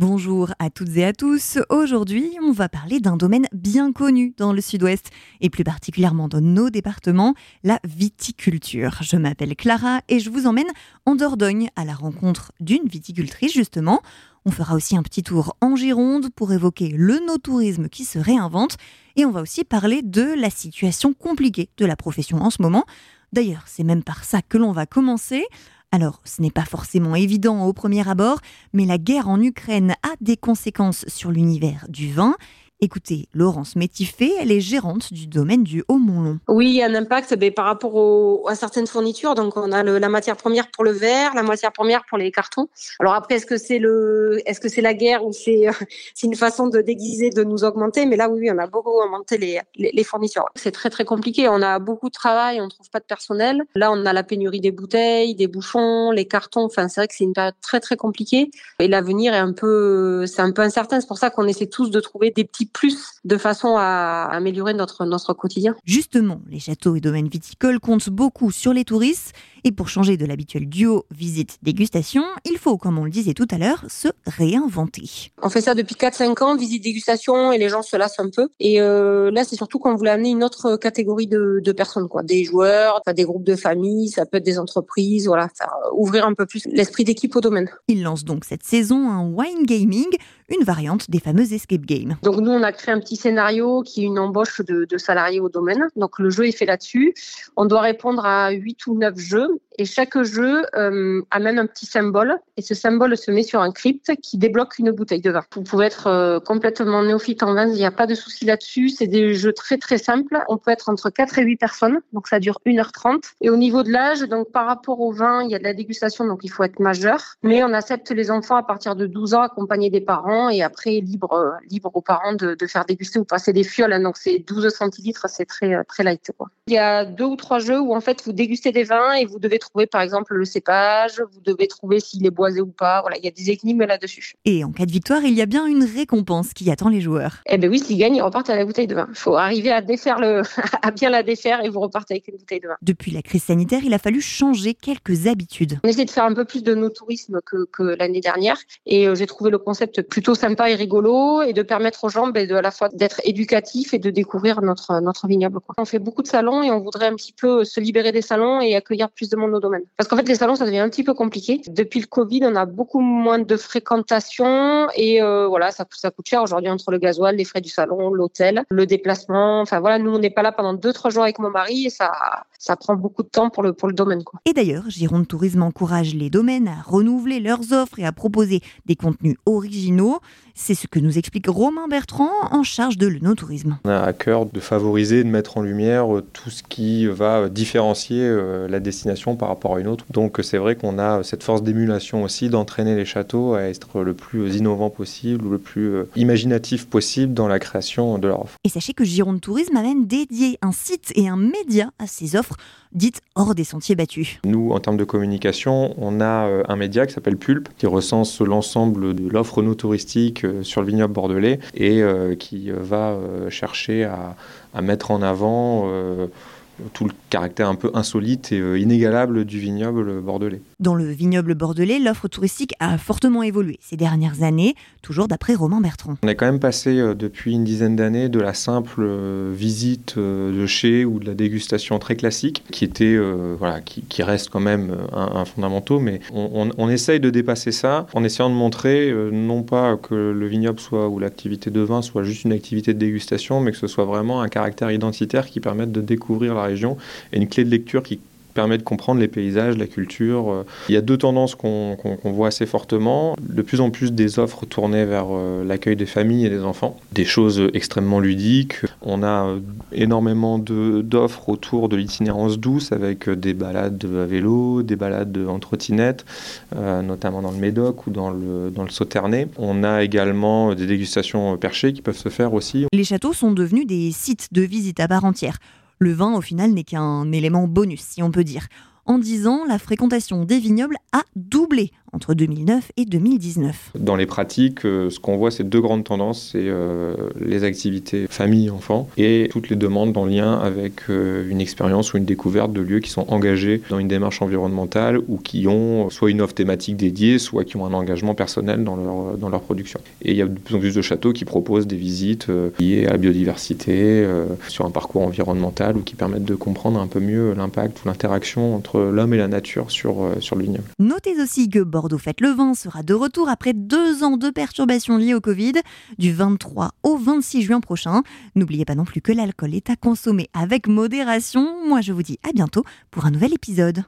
Bonjour à toutes et à tous. Aujourd'hui, on va parler d'un domaine bien connu dans le sud-ouest et plus particulièrement dans nos départements, la viticulture. Je m'appelle Clara et je vous emmène en Dordogne à la rencontre d'une viticultrice justement. On fera aussi un petit tour en Gironde pour évoquer le no-tourisme qui se réinvente et on va aussi parler de la situation compliquée de la profession en ce moment. D'ailleurs, c'est même par ça que l'on va commencer. Alors, ce n'est pas forcément évident au premier abord, mais la guerre en Ukraine a des conséquences sur l'univers du vin Écoutez, Laurence Métiffé, elle est gérante du domaine du Haut-Montlon. Oui, il y a un impact ben, par rapport à certaines fournitures. Donc, on a la matière première pour le verre, la matière première pour les cartons. Alors après, est-ce que c'est le, est-ce que c'est la guerre ou c'est, une façon de déguiser, de nous augmenter? Mais là, oui, on a beaucoup augmenté les, les, fournitures. C'est très très compliqué. On a beaucoup de travail, on trouve pas de personnel. Là, on a la pénurie des bouteilles, des bouchons, les cartons. Enfin, c'est vrai que c'est une période très très compliquée. Et l'avenir est un peu, c'est un peu incertain. C'est pour ça qu'on essaie tous de trouver des petits plus de façon à améliorer notre, notre quotidien. Justement, les châteaux et domaines viticoles comptent beaucoup sur les touristes et pour changer de l'habituel duo visite-dégustation, il faut, comme on le disait tout à l'heure, se réinventer. On fait ça depuis 4-5 ans, visite-dégustation, et les gens se lassent un peu. Et euh, là, c'est surtout qu'on voulait amener une autre catégorie de, de personnes, quoi. Des joueurs, des groupes de familles, ça peut être des entreprises, voilà, faire, ouvrir un peu plus l'esprit d'équipe au domaine. Il lance donc cette saison un wine gaming, une variante des fameuses escape games. Donc nous, on a créé un petit scénario qui est une embauche de, de salariés au domaine. Donc le jeu est fait là-dessus. On doit répondre à 8 ou 9 jeux et chaque jeu euh, amène un petit symbole et ce symbole se met sur un crypte qui débloque une bouteille de vin. Vous pouvez être euh, complètement néophyte en vin, il n'y a pas de souci là-dessus. C'est des jeux très très simples. On peut être entre 4 et 8 personnes, donc ça dure 1h30. Et au niveau de l'âge, donc par rapport au vin, il y a de la dégustation, donc il faut être majeur. Mais on accepte les enfants à partir de 12 ans accompagnés des parents et après libre euh, libre aux parents de, de faire déguster ou passer des fioles. Hein. donc c'est 12 centilitres, c'est très très light. Quoi. Il y a deux ou trois jeux où en fait vous dégustez des vins et vous devez trouver par exemple le cépage, vous devez trouver s'il est boisé ou pas. Voilà, il y a des énigmes là-dessus. Et en cas de victoire, il y a bien une récompense qui attend les joueurs. Eh bien oui, s'ils gagnent, ils repartent à la bouteille de vin. Il faut arriver à défaire le, à bien la défaire et vous repartez avec une bouteille de vin. Depuis la crise sanitaire, il a fallu changer quelques habitudes. On essaie de faire un peu plus de no tourisme que, que l'année dernière et euh, j'ai trouvé le concept plutôt sympa et rigolo et de permettre aux gens ben, de, à la fois d'être éducatifs et de découvrir notre, notre vignoble. Quoi. On fait beaucoup de salons et on voudrait un petit peu se libérer des salons et accueillir plus de monde au domaine. Parce qu'en fait, les salons, ça devient un petit peu compliqué. Depuis le Covid, on a beaucoup moins de fréquentation et euh, voilà, ça, ça coûte cher aujourd'hui entre le gasoil, les frais du salon, l'hôtel, le déplacement. Enfin voilà, nous, on n'est pas là pendant deux, trois jours avec mon mari et ça, ça prend beaucoup de temps pour le, pour le domaine. Quoi. Et d'ailleurs, Gironde Tourisme encourage les domaines à renouveler leurs offres et à proposer des contenus originaux. C'est ce que nous explique Romain Bertrand en charge de l'œnotourisme. On a à cœur de favoriser, de mettre en lumière tout ce qui va différencier euh, la destination par rapport à une autre. Donc c'est vrai qu'on a cette force d'émulation aussi d'entraîner les châteaux à être le plus innovant possible ou le plus euh, imaginatif possible dans la création de leur offre. Et sachez que Gironde Tourisme a même dédié un site et un média à ces offres dites hors des sentiers battus. Nous, en termes de communication, on a un média qui s'appelle Pulp, qui recense l'ensemble de l'offre no touristique euh, sur le vignoble bordelais et euh, qui euh, va chercher à, à, mettre en avant tout le caractère un peu insolite et euh, inégalable du vignoble bordelais. Dans le vignoble bordelais, l'offre touristique a fortement évolué ces dernières années, toujours d'après Romain Bertrand. On est quand même passé euh, depuis une dizaine d'années de la simple euh, visite de chez ou de la dégustation très classique, qui était voilà, qui, reste quand même un, fondamental, mais on, on, essaye de dépasser ça en essayant de montrer non pas que le vignoble soit ou l'activité de vin soit juste une activité de dégustation, mais que ce soit vraiment un caractère identitaire qui permette de découvrir la région et une clé de lecture qui permet de comprendre les paysages, la culture. Euh, il y a deux tendances qu'on voit assez fortement. De plus en plus des offres tournées vers euh, l'accueil des familles et des enfants, des choses extrêmement ludiques. On a euh, énormément d'offres autour de l'itinérance douce avec des balades à vélo, des balades en trottinette, notamment dans le Médoc ou dans le, dans le Sauternay. On a également des dégustations perchées qui peuvent se faire aussi. Les châteaux sont devenus des sites de visite à part entière. Le vin, au final, n'est qu'un élément bonus, si on peut dire. En 10 ans, la fréquentation des vignobles a doublé entre 2009 et 2019. Dans les pratiques, ce qu'on voit, c'est deux grandes tendances, c'est les activités famille-enfant et toutes les demandes en lien avec une expérience ou une découverte de lieux qui sont engagés dans une démarche environnementale ou qui ont soit une offre thématique dédiée, soit qui ont un engagement personnel dans leur, dans leur production. Et il y a de plus en plus de châteaux qui proposent des visites euh, liées à la biodiversité, euh, sur un parcours environnemental ou qui permettent de comprendre un peu mieux l'impact ou l'interaction entre l'homme et la nature sur, euh, sur le vignoble. Notez aussi que Bordeaux Fête le Vin sera de retour après deux ans de perturbations liées au Covid, du 23 au 26 juin prochain. N'oubliez pas non plus que l'alcool est à consommer avec modération. Moi, je vous dis à bientôt pour un nouvel épisode.